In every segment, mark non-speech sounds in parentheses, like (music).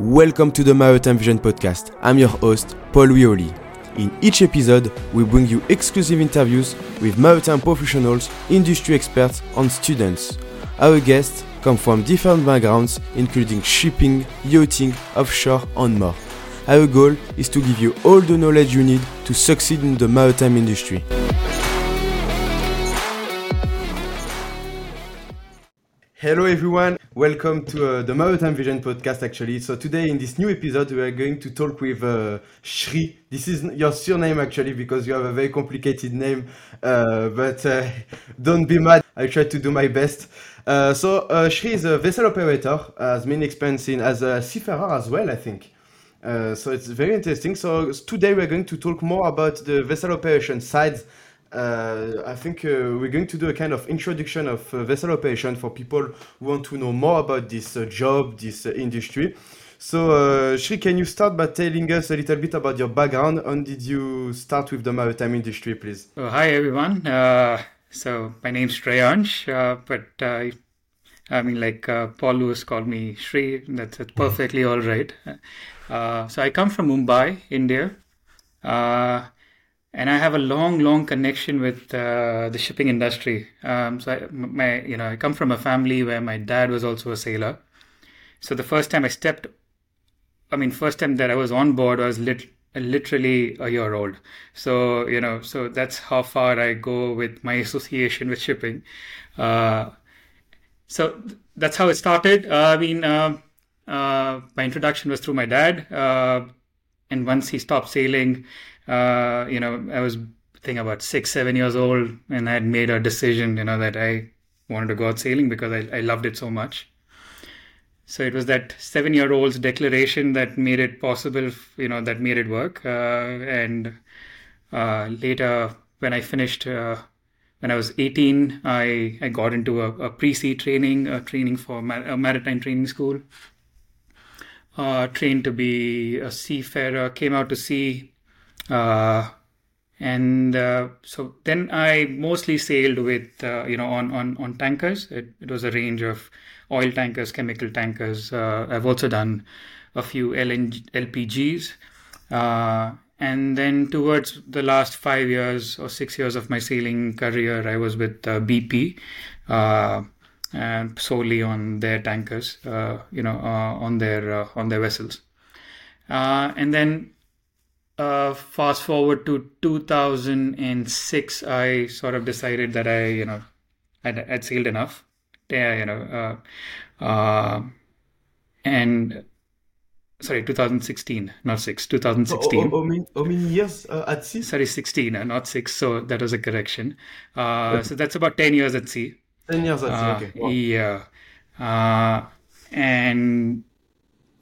Welcome to the Maritime Vision podcast. I'm your host, Paul Wioli. In each episode, we bring you exclusive interviews with maritime professionals, industry experts, and students. Our guests come from different backgrounds, including shipping, yachting, offshore, and more. Our goal is to give you all the knowledge you need to succeed in the maritime industry. Hello everyone, welcome to uh, the Maritime Vision podcast actually. So today in this new episode we are going to talk with uh, Shri. This is your surname actually because you have a very complicated name, uh, but uh, (laughs) don't be mad, I try to do my best. Uh, so uh, Shri is a vessel operator, has many experience in as a seafarer as well I think. So it's very interesting. So today we're going to talk more about the vessel operation side uh, I think uh, we're going to do a kind of introduction of uh, vessel operation for people who want to know more about this uh, job, this uh, industry. So, uh, Shri, can you start by telling us a little bit about your background? When did you start with the maritime industry, please? Oh, hi everyone. So my name's Shriyansh, uh, but I mean, like Paul Lewis called me Shri. That's, that's perfectly all right. So I come from Mumbai, India. And I have a long, long connection with uh, the shipping industry. Um, so I, my, you know, I come from a family where my dad was also a sailor. So the first time I stepped, I mean, first time that I was on board was lit, literally a year old. So you know, so that's how far I go with my association with shipping. Uh, so that's how it started. Uh, I mean, uh, uh, my introduction was through my dad, uh, and once he stopped sailing uh, you know, I was think about six, seven years old, and I had made a decision, you know, that I wanted to go out sailing because I, I loved it so much. So it was that seven-year-old's declaration that made it possible, you know, that made it work. Uh, and uh, later, when I finished, uh, when I was 18, I, I got into a, a pre-sea training, a training for a maritime training school. Uh, trained to be a seafarer, came out to sea and uh, so then I mostly sailed with uh, you know on on on tankers. It, it, was a range of oil tankers, chemical tankers. Uh, I've also done a few LNG, LPGs. Uh, and then towards the last five years or six years of my sailing career, I was with uh, BP, and solely on their tankers, you know, on their on their vessels. and then uh, fast forward to 2006, I sort of decided that I, you know, I'd, I'd sailed enough. Yeah, you know, uh, uh, and sorry, 2016, not six, 2016. How, many, how many years uh, at sea? Sorry, 16, uh, not six. So that was a correction. Uh, okay. So that's about 10 years at sea. 10 years at sea, okay. Wow. Yeah. and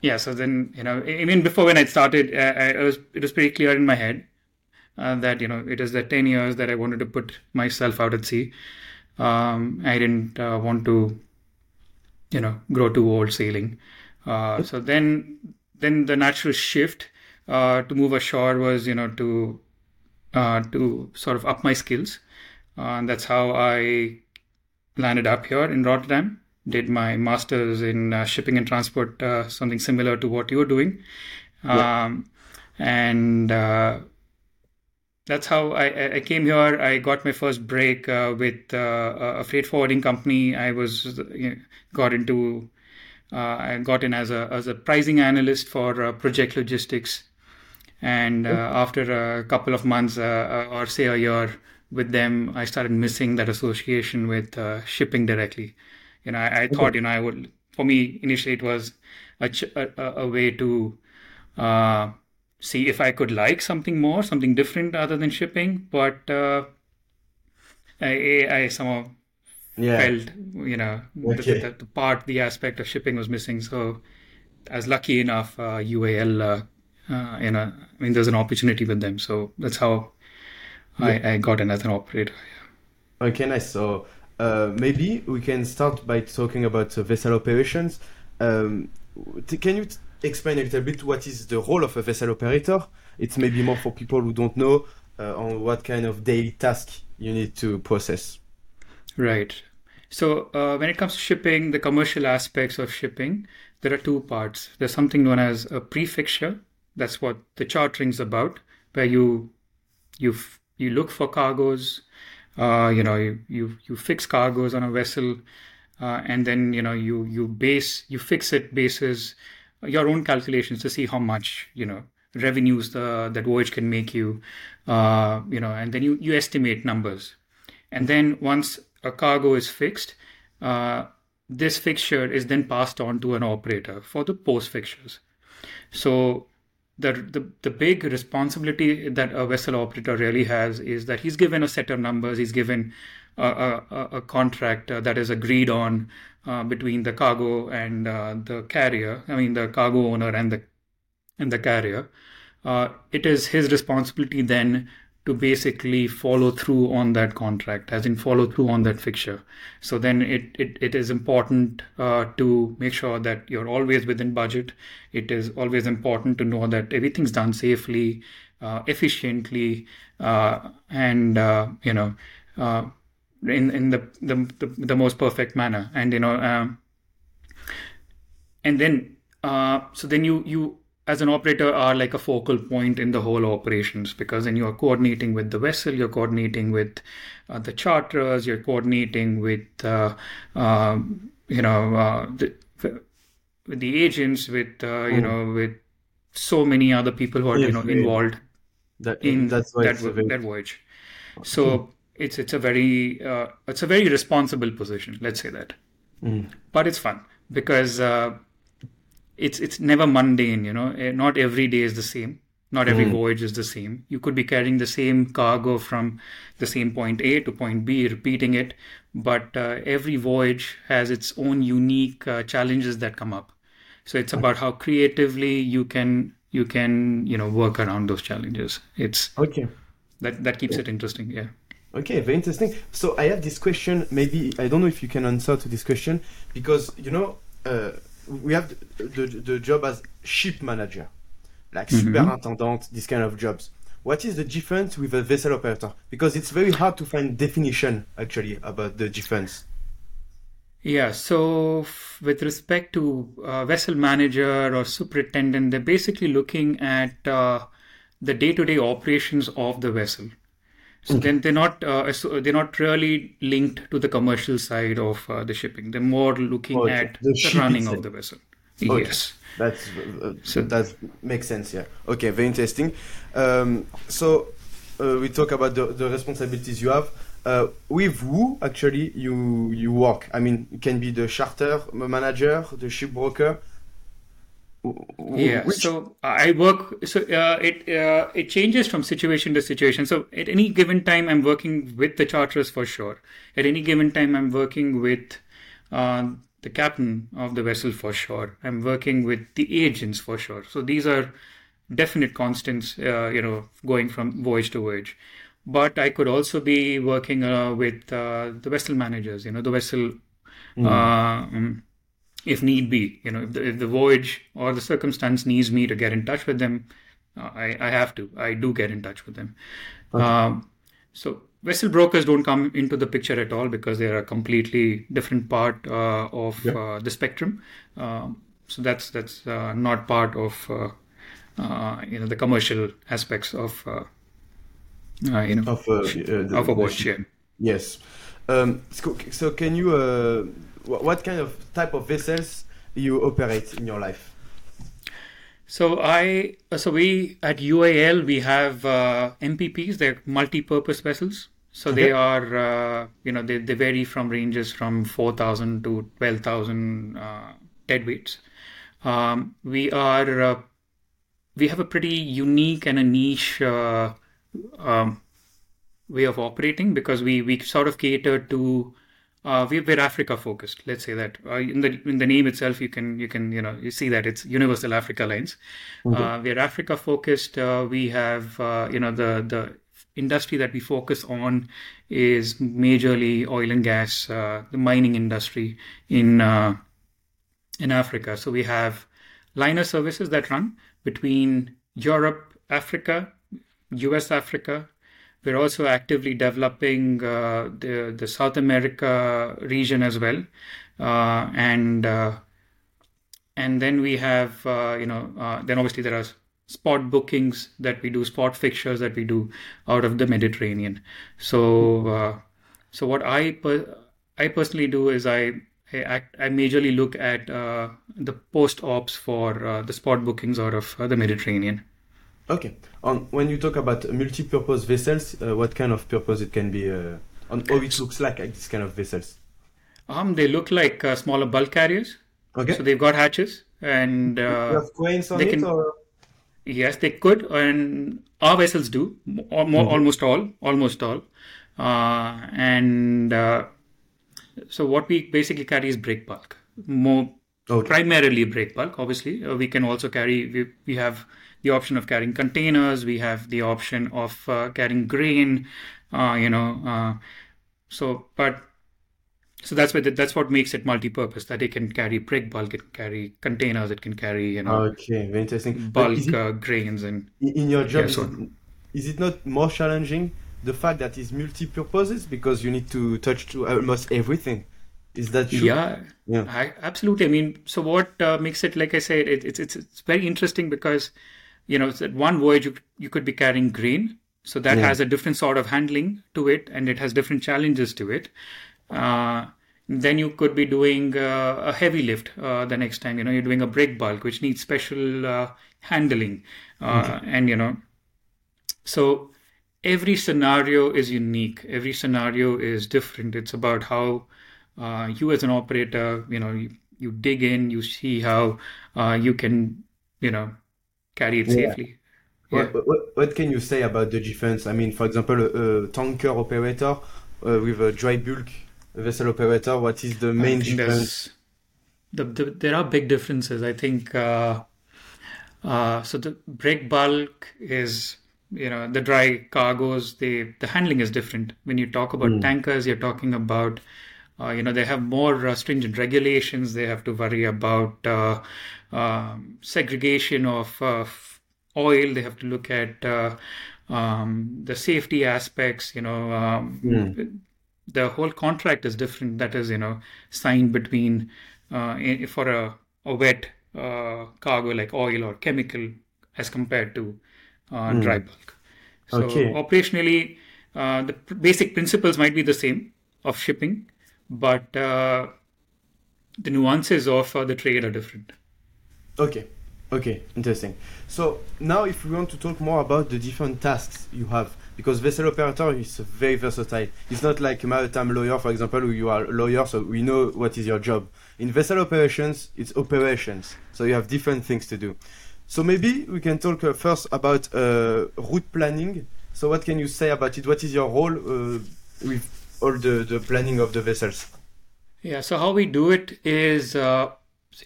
yeah so then you know even before when i started uh, I, was it was pretty clear in my head uh, that you know it is the 10 years that i wanted to put myself out at sea. Um, i didn't uh, want to you know grow too old sailing. Uh, so then then the natural shift uh, to move ashore was you know to uh, to sort of up my skills. And that's how i landed up here in rotterdam did my master's in uh, shipping and transport, uh, something similar to what you're doing. Yeah. Um, and uh, that's how I, I, came here. I got my first break uh, with uh, a freight forwarding company. I was you know, got into. Uh, I got in as a as a pricing analyst for project logistics, and after a couple of months or say a year with them, I started missing that association with shipping directly you know i, I thought you know i would for me initially it was a, a, a way to uh, see if i could like something more something different other than shipping but uh, I, I somehow yeah. felt you know okay. the, the, the, part the aspect of shipping was missing so i was lucky enough uh, UAL uh, uh, you know i mean there's an opportunity with them so that's how yeah. I, I got in as an operator okay nice so uh, maybe we can start by talking about uh, vessel operations. Um, can you explain a little bit what is the role of a vessel operator? It's maybe more for people who don't know uh, on what kind of daily task you need to process. Right. So uh, when it comes to shipping, the commercial aspects of shipping, there are two parts. There's something known as a prefixture. That's what the chartering's about, where you you you look for cargoes, uh, you know, you, you you fix cargoes on a vessel, uh, and then you know you you base you fix it bases your own calculations to see how much you know revenues the that voyage can make you, uh, you know, and then you you estimate numbers, and then once a cargo is fixed. Uh, this fixture is then passed on to an operator for the post fixtures. So the, the the big responsibility that a vessel operator really has is that he's given a set of numbers, he's given a, a, a contract uh, that is agreed on uh, between the cargo and uh, the carrier. I mean, the cargo owner and the and the carrier. Uh, it is his responsibility then to basically follow through on that contract, as in follow through on that fixture. So then it, it, it is important uh, to make sure that you're always within budget. It is always important to know that everything's done safely, uh, efficiently, uh, and uh, you know, uh, in in the, the the, the most perfect manner. And you know, um, and then uh, so then you you as an operator are like a focal point in the whole operations because then you're coordinating with the vessel, you're coordinating with uh, the charters you're coordinating with uh, uh, you know uh, the, with the agents, with uh, you mm. know with so many other people who are yes, you know involved that, in that, that voyage. So mm. it's it's a very uh, it's a very responsible position. Let's say that, mm. but it's fun because it's it's never mundane you know eh, not every day is the same not every mm. voyage is the same you could be carrying the same cargo from the same point a to point b repeating it but uh, every voyage has its own unique uh, challenges that come up so it's about how creatively you can you can you know work around those challenges it's okay that that keeps yeah. it interesting yeah Okay, very interesting. So I have this question. Maybe I don't know if you can answer to this question because you know uh, we have the, the, the job as ship manager, like mm-hmm. superintendent, this kind of jobs. What is the difference with a vessel operator? Because it's very hard to find definition actually about the difference. Yeah, so f- with respect to uh, vessel manager or superintendent, they're basically looking at uh, the day-to-day operations of the vessel. So then they're not uh, they're not really linked to the commercial side of uh, the shipping. They're more looking okay. at the, the running itself. of the vessel. Okay. Yes, that's uh, so that makes sense. Yeah. Okay. Very interesting. Um, so uh, we talk about the, the responsibilities you have. Uh, with who actually you you work? I mean, it can be the charter manager, the ship broker yeah Which... so i work so uh, it uh, it changes from situation to situation. So at any given time i'm working with the charters for sure. At any given time i'm working with uh, the captain of the vessel for sure. I'm working with the agents for sure. So these are definite constants uh, you know going from voyage to voyage. But i could also be working uh, with uh, the vessel managers you know the vessel mm. um, if need be. You know, if the, if the voyage or the circumstance needs me to get in touch with them, uh, I, I have to. I do get in touch with them. Okay. Um, so vessel brokers don't come into the picture at all because they're a completely different part uh, of yeah. uh, the spectrum. Um, so that's that's uh, not part of uh, uh, you know the commercial aspects of you know of, of a. Yeah. Yes. Um, so, so, can you what kind of type of vessels you operate in your life? So I so we at UAL we have uh, MPPs. They're multi-purpose vessels. So okay. they are uh, you know they, they vary from ranges from four thousand to twelve thousand uh, deadweights. Um, we are uh, we have a pretty unique and a niche uh, um, way of operating because we we sort of cater to uh, we, are Africa focused. Let's say that uh, in the in the name itself, you can you can you know you see that it's Universal Africa Lines. Mm-hmm. Uh, we're Africa focused. Uh, we have uh, you know the the industry that we focus on is majorly oil and gas, uh, the mining industry in in Africa. So we have liner services that run between Europe, Africa, U.S. Africa, we're also actively developing uh, the the South America region as well, uh, and uh, and then we have uh, you know uh, then obviously there are spot bookings that we do, spot fixtures that we do out of the Mediterranean. So so what I per- I personally do is I I, act, I majorly look at the post ops for the spot bookings out of the Mediterranean. Okay. On when you talk about multi-purpose vessels, uh, what kind of purpose it can be, uh, on how it looks like, like this kind of vessels? Um, they look like uh, smaller bulk carriers. Okay. So they've got hatches, and you uh, have cranes on they it, can- or yes, they could, and our vessels do, or more, Mhm. almost all, almost all, uh, and uh, so what we basically carry is break bulk, more okay. primarily break bulk. Obviously, uh, we can also carry. We, we have the option of carrying containers. We have the option of uh, carrying grain. Uh, you know, uh, so but so that's what that's what makes it multi-purpose. That it can carry break bulk, it can carry containers, it can carry you know Okay, very interesting. Bulk it, uh, grains and in your job, yeah, is, so- it, is it not more challenging the fact that it's multi-purposes because you need to touch to almost everything? Is that true? yeah. Yeah. I, absolutely. I mean, so what uh, makes it, like I said, it, it's it's it's very interesting because, you know, it's at one voyage you, you could be carrying grain, so that Yeah. has a different sort of handling to it, and it has different challenges to it. Uh, then you could be doing uh, a heavy lift uh, the next time. You know, you're doing a break bulk, which needs special uh, handling, uh, and you know, so every scenario is unique. Every scenario is different. It's about how uh, you, as an operator, you know, you, you dig in, you see how uh, you can, you know, carry it Yeah. safely. Yeah. What, what, what can you say about the difference? I mean, for example, a, a tanker operator uh, with a dry bulk vessel operator, what is the main difference? The, the, there are big differences. I think uh, uh, so. The break bulk is you know the dry cargoes. The the handling is different. When you talk about Mm. tankers, you're talking about uh, you know they have more uh, stringent regulations. They have to worry about uh, um, segregation of uh, oil. They have to look at uh, um, the safety aspects. You know. Um, Mm. the whole contract is different that is you know signed between uh, for a, a wet uh, cargo like oil or chemical as compared to uh, Mm. dry bulk so Okay. operationally uh, the basic principles might be the same of shipping but uh, the nuances of uh, the trade are different Okay, okay, interesting. So now, if we want to talk more about the different tasks you have, because vessel operator is very versatile. It's not like maritime lawyer, for example, who you are a lawyer, so we know what is your job. In vessel operations, it's operations, so you have different things to do. So maybe we can talk uh, first about uh, route planning. So what can you say about it? What is your role uh, with all the, the planning of the vessels? Yeah, so how we do it is uh,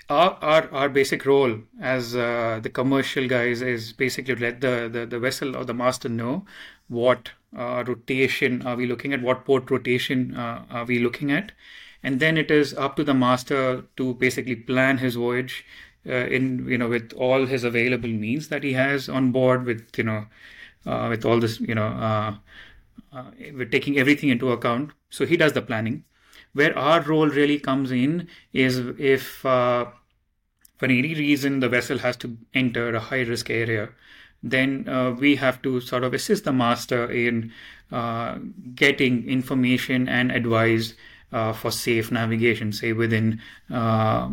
our, our our basic role as uh, the commercial guys is basically to let the, the, the vessel or the master know what uh, rotation are we looking at, what port rotation uh, are we looking at, and then it is up to the master to basically plan his voyage uh, in you know with all his available means that he has on board with you know uh, with all this you know uh, we're taking everything into account. So he does the planning. Where our role really comes in is if, uh, for any reason, the vessel has to enter a high risk area, then uh, we have to sort of assist the master in uh, getting information and advice uh, for safe navigation, say within uh,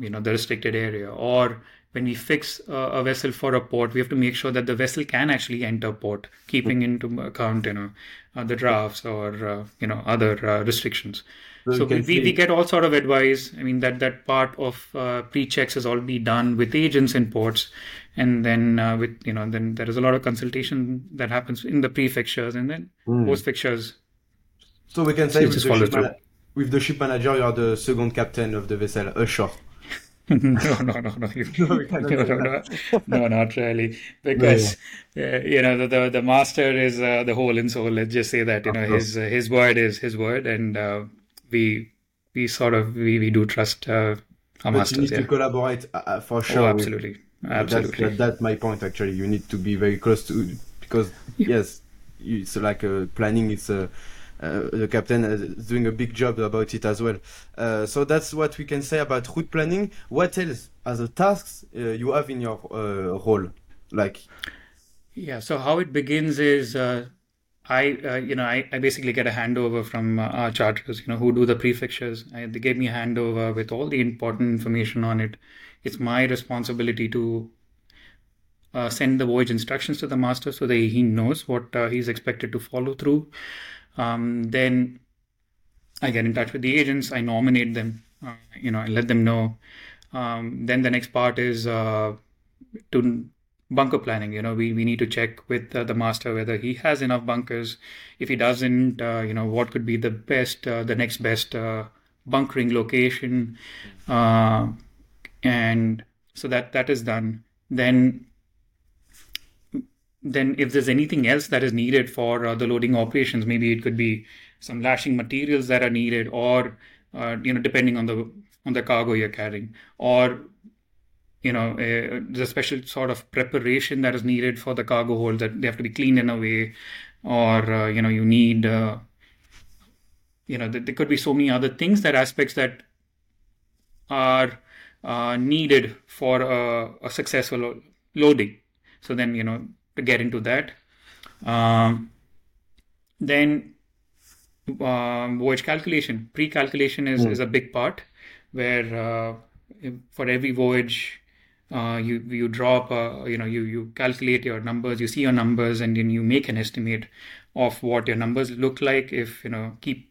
you know the restricted area, or when we fix uh, a vessel for a port, we have to make sure that the vessel can actually enter port, keeping into account you know uh, the drafts or uh, you know other uh, restrictions. So So we, we, get all sort of advice. I mean that that part of uh, pre-checks is already done with agents in ports, and then uh, with you know then there is a lot of consultation that happens in the pre-fixtures and then Mm. post-fixtures. So we can say So with the, ship mana- with the ship manager, you are the second captain of the vessel, ashore. No, no, no, no, you, No, no, no, no, no, not really, because uh, you know the, the the master is uh, the whole and soul. Let's just say that you know his uh, his word is his word, and uh, we we sort of we, we do trust uh, our But you need Yeah. to collaborate uh, for sure. Oh, with- absolutely, That's, absolutely. that, that's my point actually. You need to be very close to because Yeah. yes, it's like uh, planning. It's uh, uh, the captain is doing a big job about it as well. Uh, so that's what we can say about route planning. What else are the tasks uh, you have in your uh, role? Like, yeah. So how it begins is. I, uh, you know, I, I basically get a handover from our charters, you know, who do the prefixtures. I, they gave me a handover with all the important information on it. It's my responsibility to uh, send the voyage instructions to the master so that he knows what uh, he's expected to follow through. Um, then I get in touch with the agents. I nominate them. Uh, you know, I let them know. Um, then the next part is uh, to bunker planning. You know, we, we need to check with uh, the master whether he has enough bunkers. If he doesn't, uh, you know, what could be the best, the next best bunkering location, and so that that is done. Then then if there's anything else that is needed for uh, the loading operations maybe it could be some lashing materials that are needed or uh, you know depending on the on the cargo you're carrying or you know uh, there's a special sort of preparation that is needed for the cargo hold that they have to be cleaned in a way or uh, you know you need uh, you know there could be so many other things that aspects that are uh, needed for a, a successful loading. So then you know to get into that. Um, then um, voyage calculation, pre-calculation is, mm. is a big part where uh, for every voyage uh, you you drop uh, you know you you calculate your numbers, you see your numbers, and then you make an estimate of what your numbers look like. If you know keep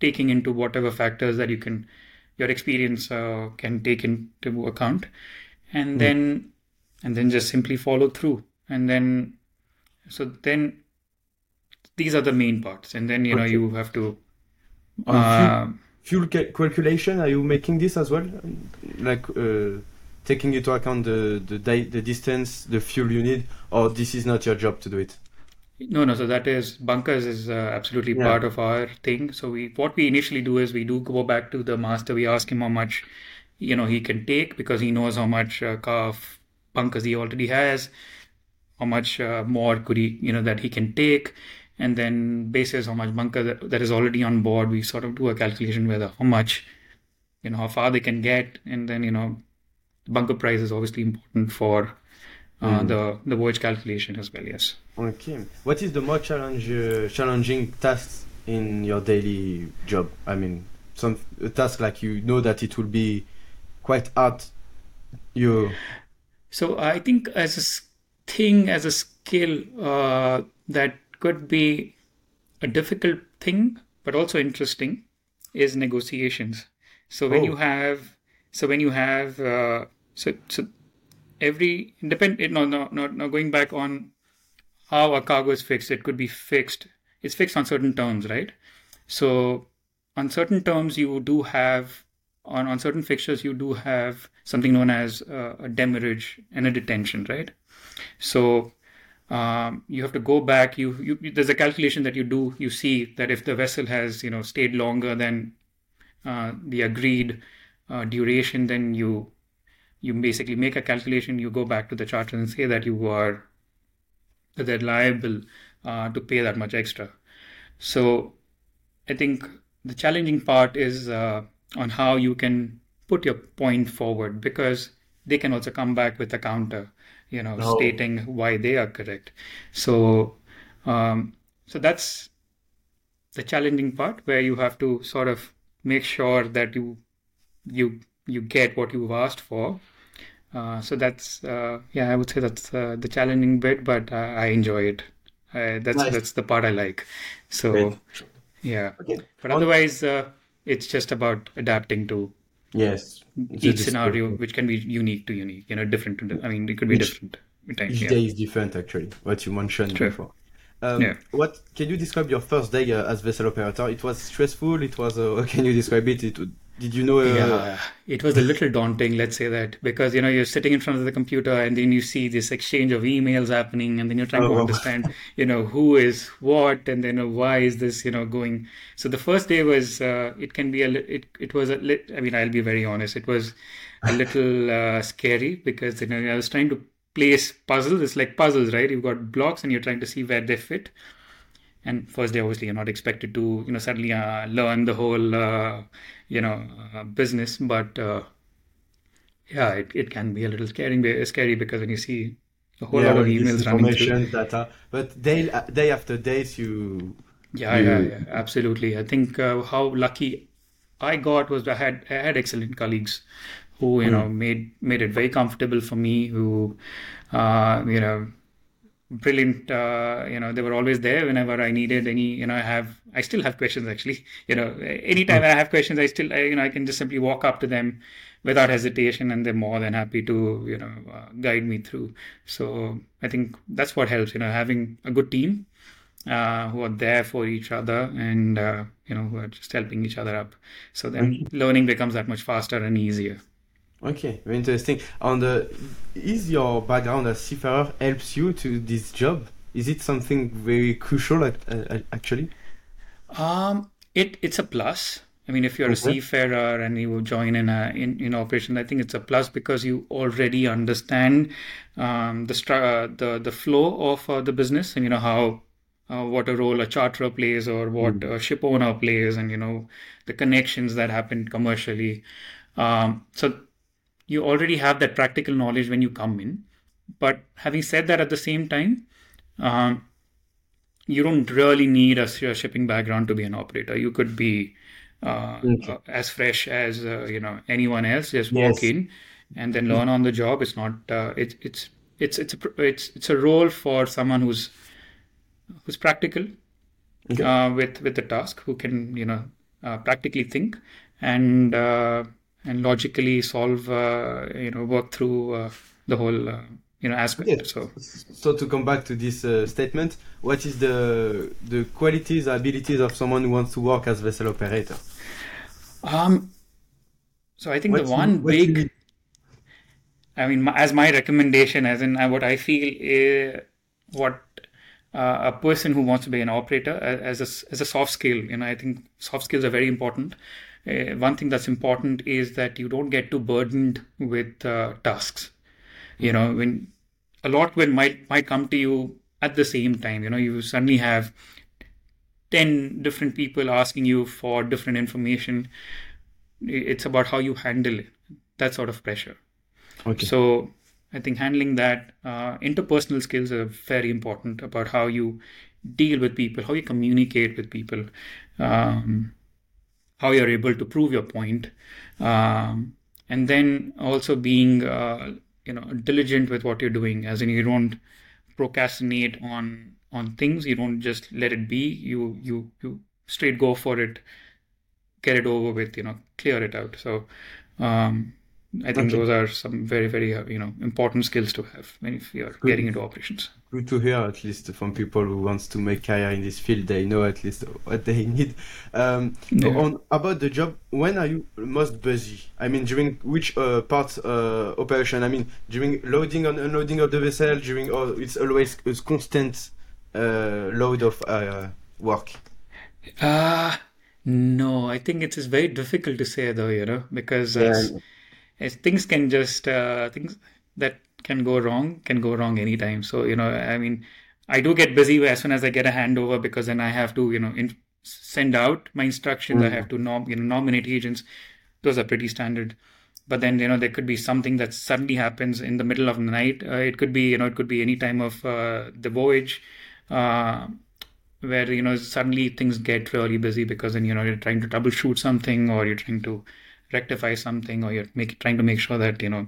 taking into whatever factors that you can your experience uh, can take into account, and mm. then and then just simply follow through and then so then these are the main parts. And then you okay. know you have to uh, fuel, fuel calculation are you making this as well? Like uh, taking into account the the, di- the distance the fuel you need or this is not your job to do it? No no so that is bunkers is uh, absolutely yeah. part of our thing. So we what we initially do is we do go back to the master. We ask him how much you know he can take because he knows how much uh, car bunkers he already has how much uh, more could he, you know, that he can take. And then basis how much bunker that, that is already on board, we sort of do a calculation whether how much, you know, how far they can get. And then, you know, bunker price is obviously important for uh, mm. the the voyage calculation as well. Yes. Okay. What is the more challenge uh, challenging task in your daily job? I mean, some a task like you know that it will be quite hard. You. So I think as a thing as a skill uh, that could be a difficult thing but also interesting is negotiations. So when oh. you have so when you have uh, so so every independent no no no no going back on how a cargo is fixed it could be fixed it's fixed on certain terms right? So on certain terms you do have on on certain fixtures you do have something known as uh, a demurrage and a detention right so um, you have to go back. You, you, there's a calculation that you do. You see that if the vessel has you know stayed longer than uh, the agreed uh, duration, then you you basically make a calculation. You go back to the charter and say that you are that they're liable uh, to pay that much extra. So I think the challenging part is uh, on how you can put your point forward because they can also come back with a counter you know, no. stating why they are correct. So, um, so that's the challenging part where you have to sort of make sure that you you you get what you've asked for. Uh, so that's uh, yeah, I would say that's uh, the challenging bit, but uh, I enjoy it. that's nice. that's the part I like. So Great. yeah, okay. but otherwise, uh, it's just about adapting to Yes. Each scenario, which can be unique to unique, you know, different. To, I mean, it could be each, different. Each yeah. day is different, actually. What you mentioned True. before. Um, yeah. What can you describe your first day uh, as vessel operator? It was stressful. It was. Uh, (laughs) can you describe it? It did you know? Uh, yeah, it was a little daunting, let's say that, because you know you're sitting in front of the computer and then you see this exchange of emails happening, and then you're trying oh. to understand, you know, who is what, and then why is this, you know, going. So the first day was, uh, it can be a, it it was a, lit, I mean, I'll be very honest, it was a little uh, scary because you know I was trying to place puzzles. It's like puzzles, right? You've got blocks and you're trying to see where they fit. And first day obviously you're not expected to you know suddenly uh, learn the whole uh, you know uh, business but uh, yeah it, it can be a little scary scary because when you see a whole yeah, lot of emails running through data but day day after day you yeah you, yeah, yeah absolutely i think uh, how lucky i got was i had i had excellent colleagues who you mm. know made made it very comfortable for me who uh, you know brilliant uh, you know they were always there whenever i needed any you know i have i still have questions actually (laughs) you know anytime mm. i have questions i still I, you know i can just simply walk up to them without hesitation and they're more than happy to you know uh, guide me through so i think that's what helps you know having a good team uh, who are there for each other and uh, you know who are just helping each other up so then mm. learning becomes that much faster and easier Okay, very interesting. On the is your background as seafarer helps you to this job? Is it something very crucial uh, actually? Um, it it's a plus. I mean, if you're okay. a seafarer and you join in a in, in operation, I think it's a plus because you already understand um, the uh, the the flow of uh, the business and you know how uh, what a role a charterer plays or what mm. a ship owner plays and you know the connections that happen commercially. Um, so you already have that practical knowledge when you come in. But having said that, at the same time, um, you don't really need a shipping background to be an operator. You could be uh, okay. uh, as fresh as uh, you know anyone else. Just walk yes. in and then learn on the job. It's not. Uh, it's it's it's it's a it's it's a role for someone who's who's practical okay. Uh, with with the task, who can you know uh, practically think and and logically solve, uh, you know, work through uh, the whole, uh, you know, aspect. So, so to come back to this statement, what is the the qualities, abilities of someone who wants to work as vessel operator? Um, so I think the one big, I mean, as my recommendation, as in what I feel is what uh, a person who wants to be an operator as a, as a soft skill. You know, I think soft skills are very important uh, one thing that's important is that you don't get too burdened with uh, tasks. You know, when a lot will might might come to you at the same time. You know, you suddenly have ten different people asking you for different information. It's about how you handle it. That sort of pressure. Okay. So I think handling that uh, interpersonal skills are very important about how you deal with people, how you communicate with people. Um, how you're able to prove your point, um, and then also being uh, you know diligent with what you're doing, as in you don't procrastinate on on things. You don't just let it be. You you you straight go for it, get it over with. You know, clear it out. So. Um, I think okay. those are some very, very uh, you know important skills to have when if you're Good. getting into operations. Good to hear, at least from people who wants to make career in this field. They know at least what they (laughs) need. Um, yeah. On about the job, when are you most busy? I mean, during which uh, part uh, operation? I mean, during loading and unloading of the vessel. During or it's always a constant uh, load of uh, work. Uh no, I think it is very difficult to say though, you know, because. Yeah as things can just uh, things that can go wrong can go wrong anytime. So you know, I mean, I do get busy as soon as I get a handover because then I have to you know in, send out my instructions. Mm-hmm. I have to nom- you know nominate agents. Those are pretty standard. But then you know there could be something that suddenly happens in the middle of the night. Uh, it could be you know it could be any time of uh, the voyage. Uh, where you know suddenly things get really busy because then you know you're trying to troubleshoot something or you're trying to rectify something or you're make, trying to make sure that you know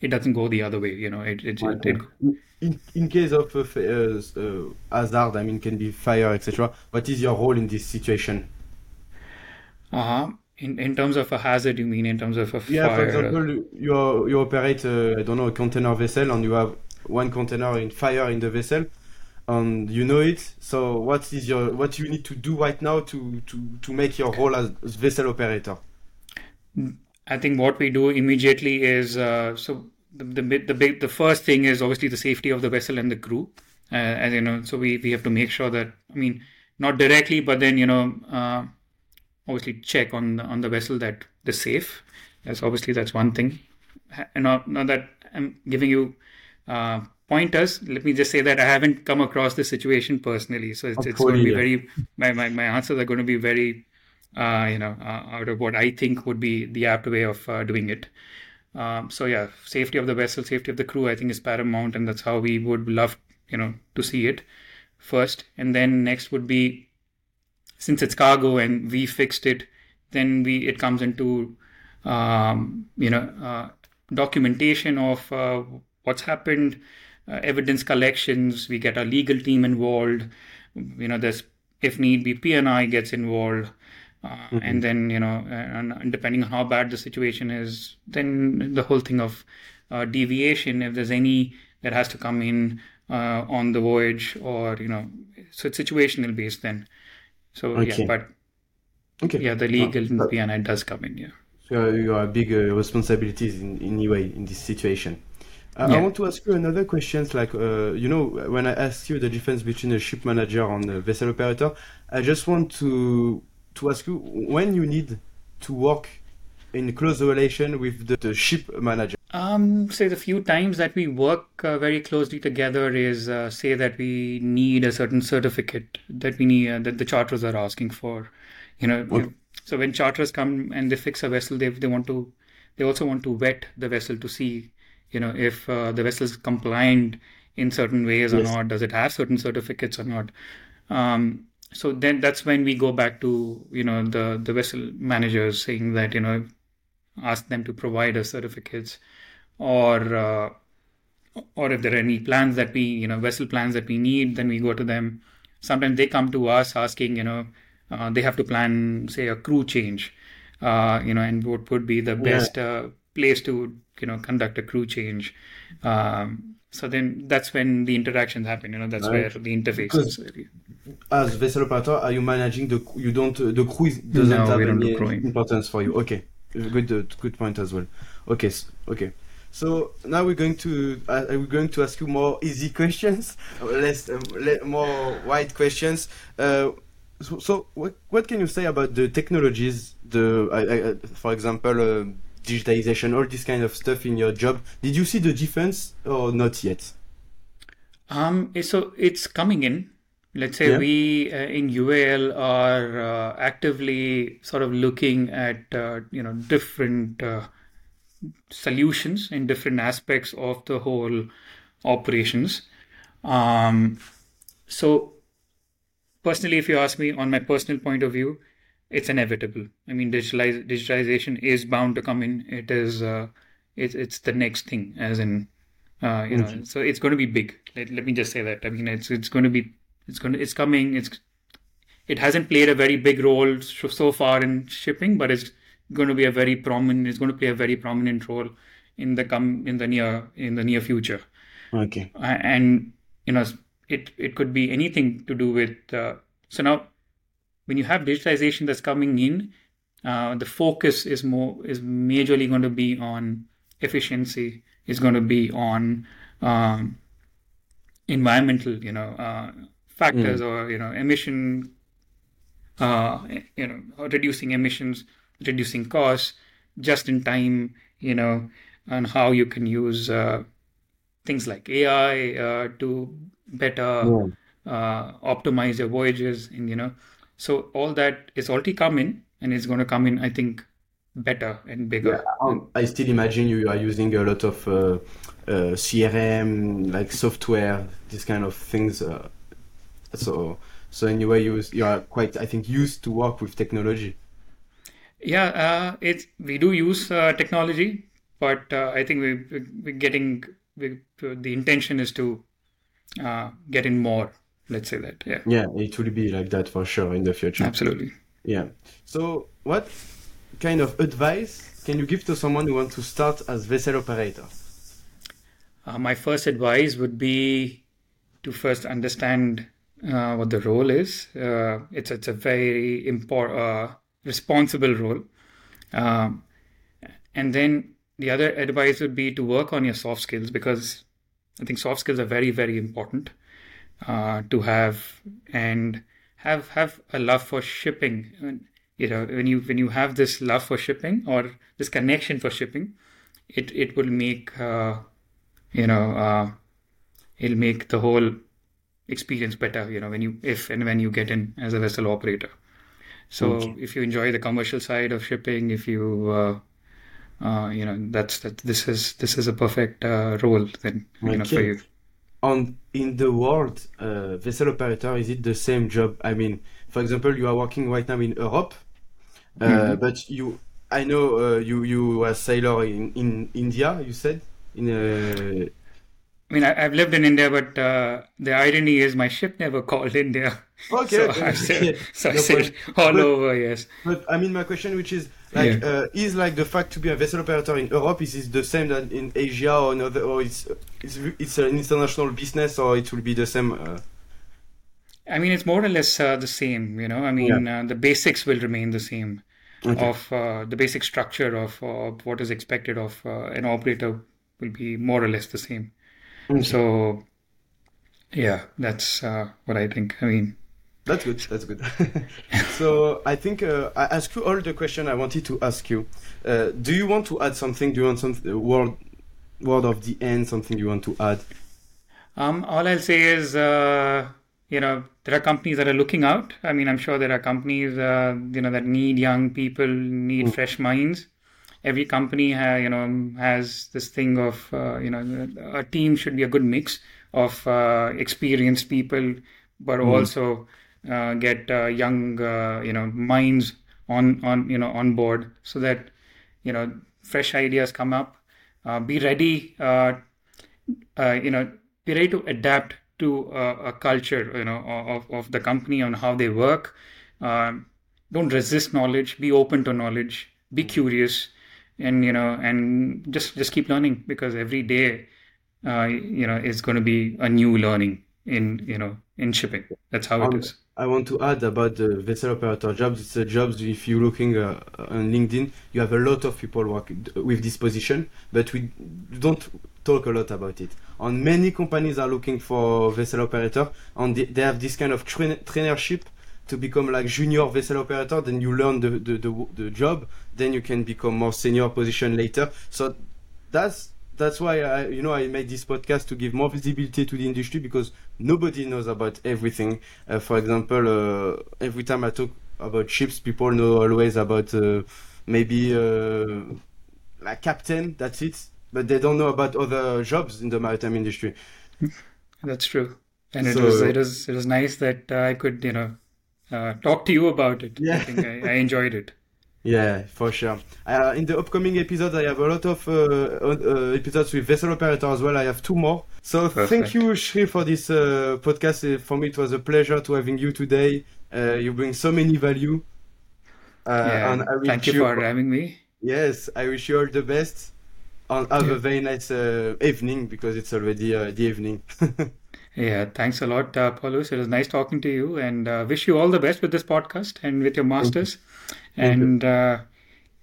it doesn't go the other way you know it, it, it, it in, in case of uh, uh, hazard i mean can be fire etc what is your role in this situation uh-huh in, in terms of a hazard you mean in terms of a yeah for example you you operate uh, i don't know a container vessel and you have one container in fire in the vessel and you know it. So what is your what you need to do right now to to to make your role as vessel operator? I think what we do immediately is uh, so the, the the big the first thing is obviously the safety of the vessel and the crew, uh, as you know. So we we have to make sure that I mean not directly, but then you know uh, obviously check on the, on the vessel that they're safe. That's obviously that's one thing. And now, not that I'm giving you uh, pointers. Let me just say that I haven't come across this situation personally, so it's, it's going to be very my, my my answers are going to be very uh, you know uh, out of what I think would be the apt way of uh, doing it. Um, so yeah, safety of the vessel, safety of the crew, I think is paramount, and that's how we would love you know to see it first, and then next would be since it's cargo and we fixed it, then we it comes into um, you know uh, documentation of uh, what's happened, uh, evidence collections. We get our legal team involved. You know, there's if need be, P&I gets involved. Uh, mm-hmm. And then, you know, and depending on how bad the situation is, then the whole thing of uh, deviation, if there's any that has to come in uh, on the voyage, or you know, so it's situational based then. So okay. yeah, but okay, yeah, the legal uh, P&I does come in. Yeah. So you have big uh, responsibilities in, in any way in this situation. Uh, yeah. I want to ask you another question. Like, uh, you know, when I asked you the difference between a ship manager and a vessel operator, I just want to to ask you when you need to work in close relation with the, the ship manager. Um, say the few times that we work uh, very closely together is uh, say that we need a certain certificate that we need uh, that the charters are asking for. You know, okay. so when charters come and they fix a vessel, they they want to they also want to vet the vessel to see you know if uh, the vessel is compliant in certain ways yes. or not. Does it have certain certificates or not? Um, so then that's when we go back to you know the the vessel managers saying that you know ask them to provide us certificates or uh, or if there are any plans that we you know vessel plans that we need then we go to them. Sometimes they come to us asking you know uh, they have to plan say a crew change. Uh, you know and what would be the best yeah. Uh, place to you know conduct a crew change. Um, so then that's when the interactions happen you know that's right. where the interface is as vessel operator are you managing the you don't the crew doesn't no, have any importance for you okay good uh, good point as well okay okay so now we're going to uh, we're going to ask you more easy questions, (laughs) less um, more wide questions. Uh, so, so, what what can you say about the technologies? The for example, uh, digitization, all this kind of stuff in your job. Did you see the difference or not yet? Um, so it's coming in. Let's say yeah. we uh, in UAL are uh, actively sort of looking at you know different solutions in different aspects of the whole operations. Um, so, personally, if you ask me on my personal point of view, it's inevitable. I mean, digitalize, digitalization is bound to come in. It is, uh, it's it's the next thing, as in, uh, you know. So it's going to be big. Let, let me just say that. I mean, it's it's going to be, it's going to, it's coming. It's, it hasn't played a very big role so far in shipping, but it's going to be a very prominent It's going to play a very prominent role in the come in the near in the near future okay and you know it it could be anything to do with uh, so now when you have digitalization that's coming in uh, the focus is more is majorly going to be on efficiency is going to be on um, environmental you know uh, factors mm. or you know emission uh, you know reducing emissions reducing costs just in time, you know, and how you can use uh, things like AI uh, to better yeah. uh, optimize your voyages, and you know, so all that is already coming, and it's going to come in, I think, better and bigger. Yeah, I still imagine you are using a lot of uh, uh, CRM, like software, these kind of things. Uh, so, so anyway, you you are quite, I think, used to work with technology. Yeah, uh, it's we do use uh, technology, but uh, I think we we're getting we, the intention is to uh, get in more. Let's say that. Yeah. Yeah, it will be like that for sure in the future. Absolutely. Yeah. So, what kind of advice can you give to someone who wants to start as vessel operator? Uh, my first advice would be to first understand uh, what the role is. it's it's a very important responsible role. Um, and then the other advice would be to work on your soft skills because I think soft skills are very, very important uh, to have and have have a love for shipping. You know, when you when you have this love for shipping or this connection for shipping, it it will make uh, you know uh, it'll make the whole experience better. You know, when you if and when you get in as a vessel operator. So Okay. if you enjoy the commercial side of shipping, if you uh, uh, you know that's that this is this is a perfect uh, role then you know for you. On in the world, uh, vessel operator is it the same job? I mean, for example, you are working right now in Europe, uh, Mhm. but you, I know uh, you you were sailor in in India. You said in uh, I mean, I, I've lived in India, but uh, the irony is my ship never called India. (laughs) Okay, so I sailed, okay. so I No sailed all But- over. Yes. But I mean, my question, which is like, Yeah. uh, is like the fact to be a vessel operator in Europe, is it the same that in Asia or another, or it's it's it's an international business, or it will be the same? Uh, I mean, it's more or less uh, the same. You know, I mean, uh, the basics will remain the same. Okay. Of uh, the basic structure of uh, what is expected of uh, an operator will be more or less the same. Okay. So, yeah, that's uh, what I think. I mean, That's good. That's good. (laughs) so I think uh, I asked you all the question I wanted to ask you. Uh, do you want to add something? Do you want some uh, word word of the end? Something you want to add? Um, all I'll say is, uh, you know, there are companies that are looking out. I mean, I'm sure there are companies, uh, you know, that need young people, need fresh minds. Every company, ha- you know, has this thing of, uh, you know, a team should be a good mix of uh, experienced people, but also uh, get uh, young, uh, you know, minds on on you know on board, so that you know fresh ideas come up. Uh, be ready. Uh, uh, you know, be ready to adapt to uh, a culture, you know, of, of the company on how they work. Don't resist knowledge. Be open to knowledge. Be curious, and you know, and just just keep learning because every day, uh, you know, is going to be a new learning in you know in shipping. That's how it Um, is. I want to add about the vessel operator jobs. It's a jobs if you're looking uh, on LinkedIn, you have a lot of people working with this position, but we don't talk a lot about it. And many companies are looking for vessel operator, and they, have this kind of train, trainership to become like junior vessel operator. Then you learn the, the, the, the job, then you can become more senior position later. So that's that's why I, you know, I made this podcast to give more visibility to the industry because nobody knows about everything. Uh, for example, uh, every time I talk about ships, people know always about uh, maybe uh, like captain. That's it, but they don't know about other jobs in the maritime industry. That's true. And it was it was it was nice that uh, I could you know uh, talk to you about it. Yeah. I think I, I enjoyed it. (laughs) Yeah, for sure. Uh, in the upcoming episodes, I have a lot of uh, uh, episodes with vessel operator as well. I have two more. So thank you, Shri, for this uh, podcast. Uh, For me, it was a pleasure to having you today. Uh, you bring so many value. Uh, Yeah, and I thank you for having me. Yes, I wish you all the best. And have a very nice uh, evening because it's already uh, the evening. (laughs) Yeah, thanks a lot, uh, Paulus. It was nice talking to you, and uh, wish you all the best with this podcast and with your masters. You. And uh,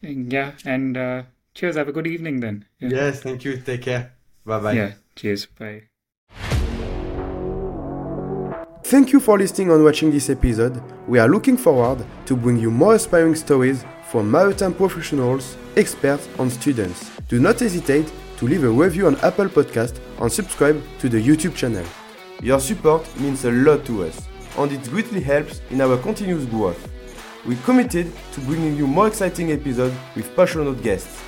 yeah, and uh, cheers. Have a good evening then. Yeah. yes, thank you. Take care. Bye bye. Yeah. Cheers. Bye. Thank you for listening and watching this episode. We are looking forward to bring you more inspiring stories from maritime professionals, experts, and students. Do not hesitate to leave a review on Apple Podcast and subscribe to the YouTube channel. Your support means a lot to us, and it greatly helps in our continuous growth. We're committed to bringing you more exciting episodes with passionate guests.